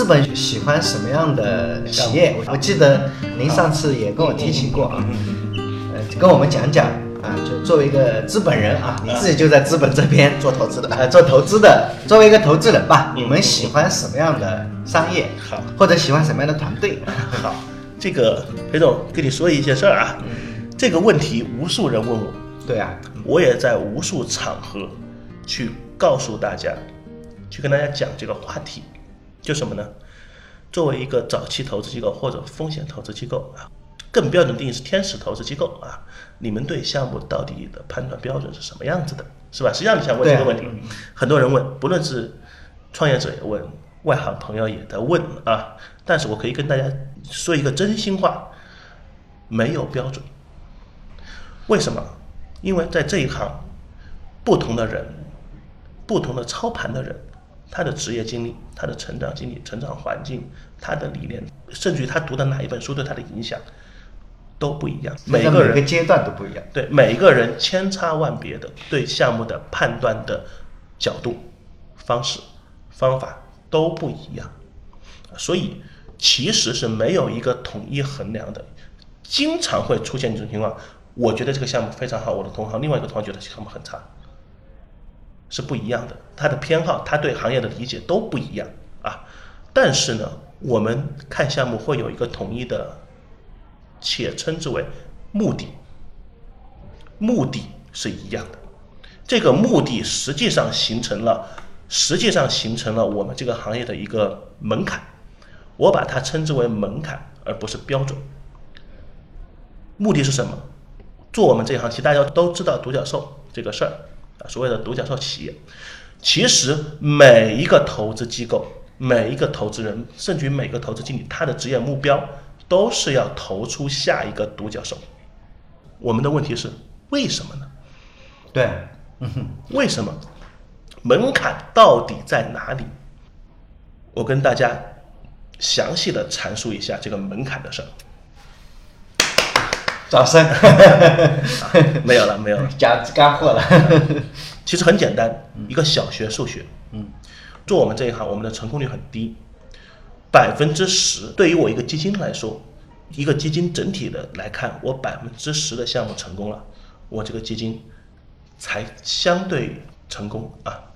资本喜欢什么样的企业？我我记得您上次也跟我提起过啊，呃，跟我们讲讲啊，就作为一个资本人啊，你自己就在资本这边做投资的呃，做投资的，作为一个投资人吧，你们喜欢什么样的商业？好，或者喜欢什么样的团队？好，这个裴总跟你说一些事儿啊，这个问题无数人问我，对啊，我也在无数场合去告诉大家，去跟大家讲这个话题，就什么呢？作为一个早期投资机构或者风险投资机构啊，更标准定义是天使投资机构啊，你们对项目到底的判断标准是什么样子的，是吧？实际上你想问这个问题，很多人问，不论是创业者也问，外行朋友也在问啊。但是我可以跟大家说一个真心话，没有标准。为什么？因为在这一行，不同的人，不同的操盘的人，他的职业经历、他的成长经历、成长环境、他的理念，甚至于他读的哪一本书对他的影响都不一样。每个人每个阶段都不一样。对每个人千差万别的对项目的判断的角度、方式、方法都不一样，所以其实是没有一个统一衡量的，经常会出现这种情况。我觉得这个项目非常好，我的同行另外一个同行觉得项目很差，是不一样的。他的偏好，他对行业的理解都不一样啊。但是呢，我们看项目会有一个统一的，且称之为目的。目的是一样的，这个目的实际上形成了，实际上形成了我们这个行业的一个门槛，我把它称之为门槛，而不是标准。目的是什么？做我们这一行，其实大家都知道独角兽这个事儿，所谓的独角兽企业，其实每一个投资机构、每一个投资人，甚至于每个投资经理，他的职业目标都是要投出下一个独角兽。我们的问题是为什么呢？对，嗯哼为什么？门槛到底在哪里？我跟大家详细的阐述一下这个门槛的事儿。掌声，没有了，没有了。讲干货了。其实很简单，一个小学数学。嗯，做我们这一行，我们的成功率很低，百分之十。对于我一个基金来说，一个基金整体的来看，我百分之十的项目成功了，我这个基金才相对成功啊。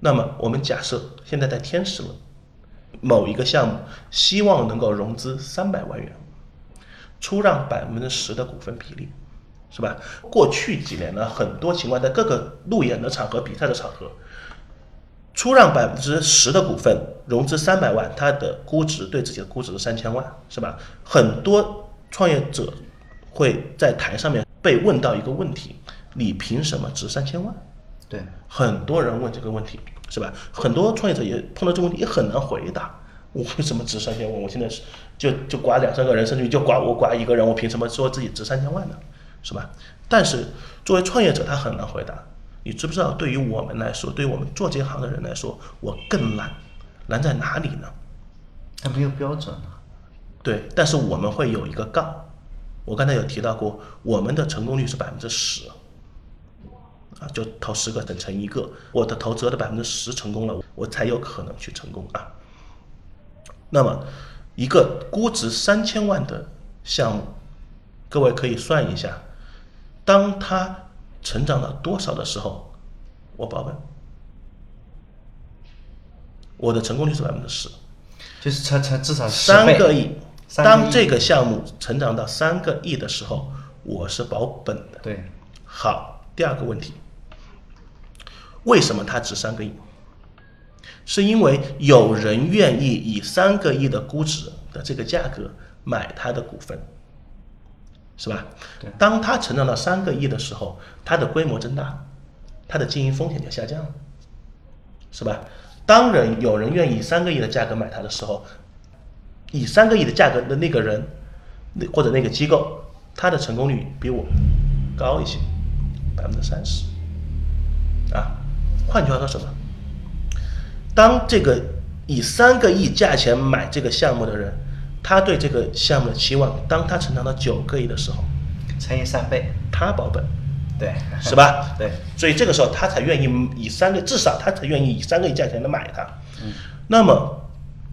那么我们假设现在在天使轮，某一个项目希望能够融资三百万元。出让百分之十的股份比例，是吧？过去几年呢，很多情况在各个路演的场合、比赛的场合，出让百分之十的股份，融资三百万，它的估值对自己的估值是三千万，是吧？很多创业者会在台上面被问到一个问题：你凭什么值三千万？对，很多人问这个问题，是吧？很多创业者也碰到这个问题，也很难回答。我为什么值三千万？我现在是就就刮两三个人，甚至就刮我刮一个人，我凭什么说自己值三千万呢？是吧？但是作为创业者，他很难回答。你知不知道？对于我们来说，对于我们做这行的人来说，我更难。难在哪里呢？他没有标准啊。对，但是我们会有一个杠。我刚才有提到过，我们的成功率是百分之十。啊，就投十个等成一个，我的投资的百分之十成功了，我才有可能去成功啊。那么，一个估值三千万的项目，各位可以算一下，当它成长到多少的时候，我保本，我的成功率是百分之十，就是成成至少三个亿。三个亿当这个项目成长到三个亿的时候，我是保本的。对，好，第二个问题，为什么它值三个亿？是因为有人愿意以三个亿的估值的这个价格买它的股份，是吧？当它成长到三个亿的时候，它的规模增大，它的经营风险就下降了，是吧？当人有人愿意以三个亿的价格买它的时候，以三个亿的价格的那个人，那或者那个机构，它的成功率比我高一些，百分之三十。啊，换句话说什么？当这个以三个亿价钱买这个项目的人，他对这个项目的期望，当他成长到九个亿的时候，乘以三倍，他保本，对，是吧？对，所以这个时候他才愿意以三个，至少他才愿意以三个亿价钱来买它。那么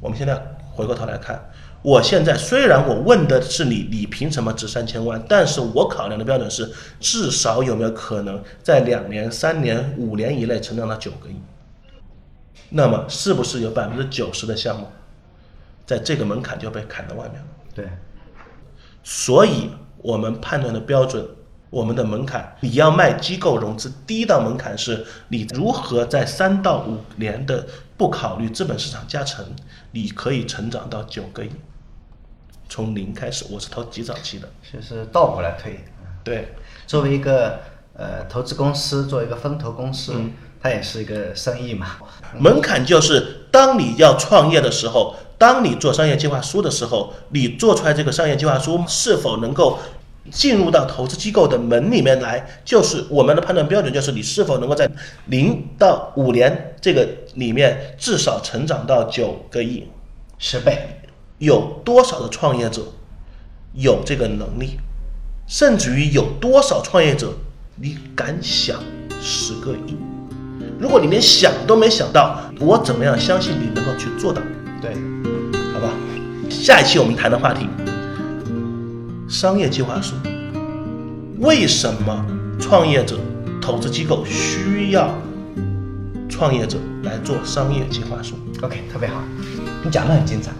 我们现在回过头来看，我现在虽然我问的是你，你凭什么值三千万？但是我考量的标准是至少有没有可能在两年、三年、五年以内成长到九个亿。那么是不是有百分之九十的项目，在这个门槛就被砍到外面了？对，所以我们判断的标准，我们的门槛，你要卖机构融资，第一道门槛是你如何在三到五年的不考虑资本市场加成，你可以成长到九个亿，从零开始，我是投极早期的，就是倒过来推。对，作为一个呃投资公司，作为一个风投公司，它也是一个生意嘛。门槛就是当你要创业的时候，当你做商业计划书的时候，你做出来这个商业计划书是否能够进入到投资机构的门里面来，就是我们的判断标准，就是你是否能够在零到五年这个里面至少成长到九个亿，十倍。有多少的创业者有这个能力，甚至于有多少创业者你敢想十个亿？如果你连想都没想到，我怎么样相信你能够去做到？对，好吧。下一期我们谈的话题，商业计划书。为什么创业者、投资机构需要创业者来做商业计划书？OK，特别好，你讲的很精彩。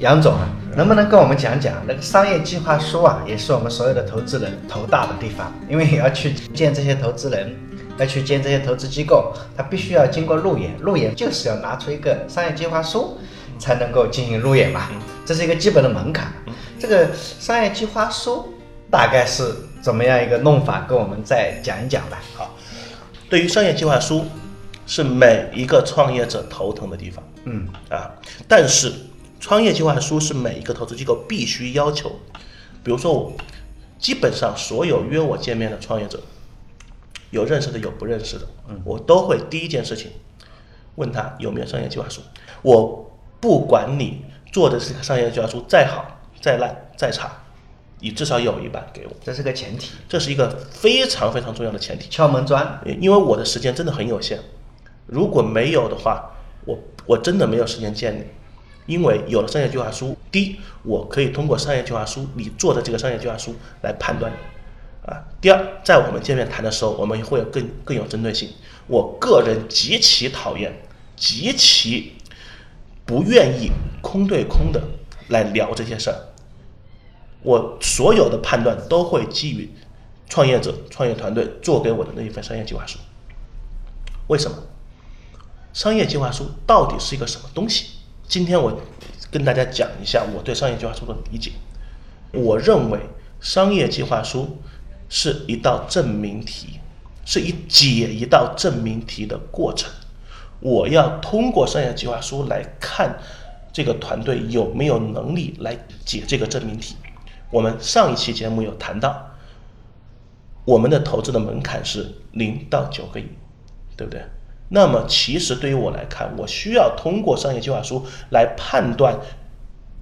杨总啊，能不能跟我们讲讲那个商业计划书啊？也是我们所有的投资人头大的地方，因为也要去见这些投资人，要去见这些投资机构，他必须要经过路演，路演就是要拿出一个商业计划书，才能够进行路演嘛，这是一个基本的门槛。这个商业计划书大概是怎么样一个弄法？跟我们再讲一讲吧。好，对于商业计划书，是每一个创业者头疼的地方。嗯，啊，但是创业计划书是每一个投资机构必须要求。比如说我，基本上所有约我见面的创业者，有认识的有不认识的，我都会第一件事情问他有没有商业计划书。我不管你做的这个商业计划书再好、再烂、再差，你至少有一版给我，这是个前提，这是一个非常非常重要的前提。敲门砖。因为我的时间真的很有限，如果没有的话，我我真的没有时间见你。因为有了商业计划书，第一，我可以通过商业计划书你做的这个商业计划书来判断你，啊，第二，在我们见面谈的时候，我们会有更更有针对性。我个人极其讨厌，极其不愿意空对空的来聊这些事儿。我所有的判断都会基于创业者、创业团队做给我的那一份商业计划书。为什么？商业计划书到底是一个什么东西？今天我跟大家讲一下我对商业计划书的理解。我认为商业计划书是一道证明题，是一解一道证明题的过程。我要通过商业计划书来看这个团队有没有能力来解这个证明题。我们上一期节目有谈到，我们的投资的门槛是零到九个亿，对不对？那么其实对于我来看，我需要通过商业计划书来判断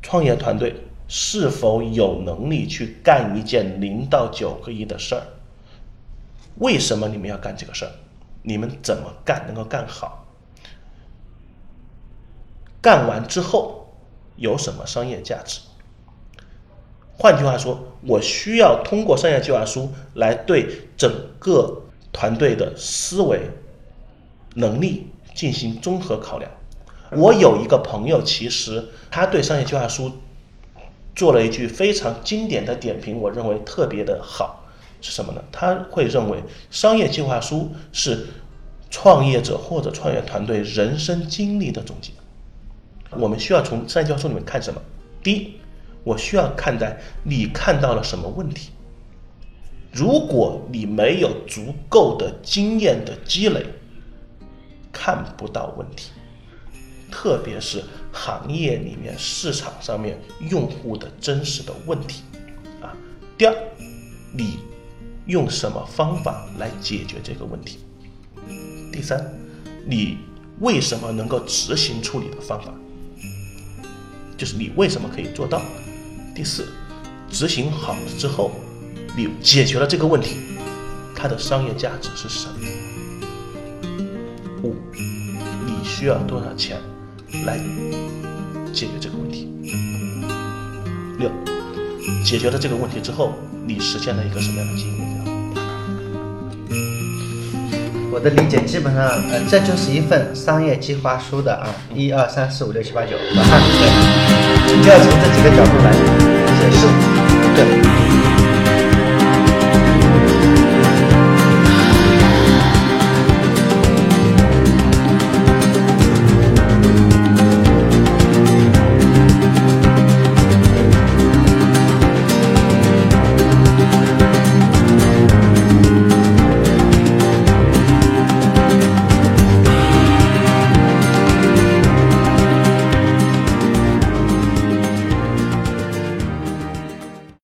创业团队是否有能力去干一件零到九个亿的事儿。为什么你们要干这个事儿？你们怎么干能够干好？干完之后有什么商业价值？换句话说，我需要通过商业计划书来对整个团队的思维、能力进行综合考量。我有一个朋友，其实他对商业计划书做了一句非常经典的点评，我认为特别的好，是什么呢？他会认为商业计划书是创业者或者创业团队人生经历的总结。我们需要从商业计划书里面看什么？第一，我需要看待你看到了什么问题。如果你没有足够的经验的积累，看不到问题，特别是行业里面、市场上面用户的真实的问题啊。第二，你用什么方法来解决这个问题？第三，你为什么能够执行出你的方法？就是你为什么可以做到？第四，执行好了之后，你解决了这个问题，它的商业价值是什么？五，你需要多少钱来解决这个问题？六，解决了这个问题之后，你实现了一个什么样的经营目标？我的理解基本上，呃，这就是一份商业计划书的啊，一二三四五六七八九答案。对，就要从这几个角度来解释。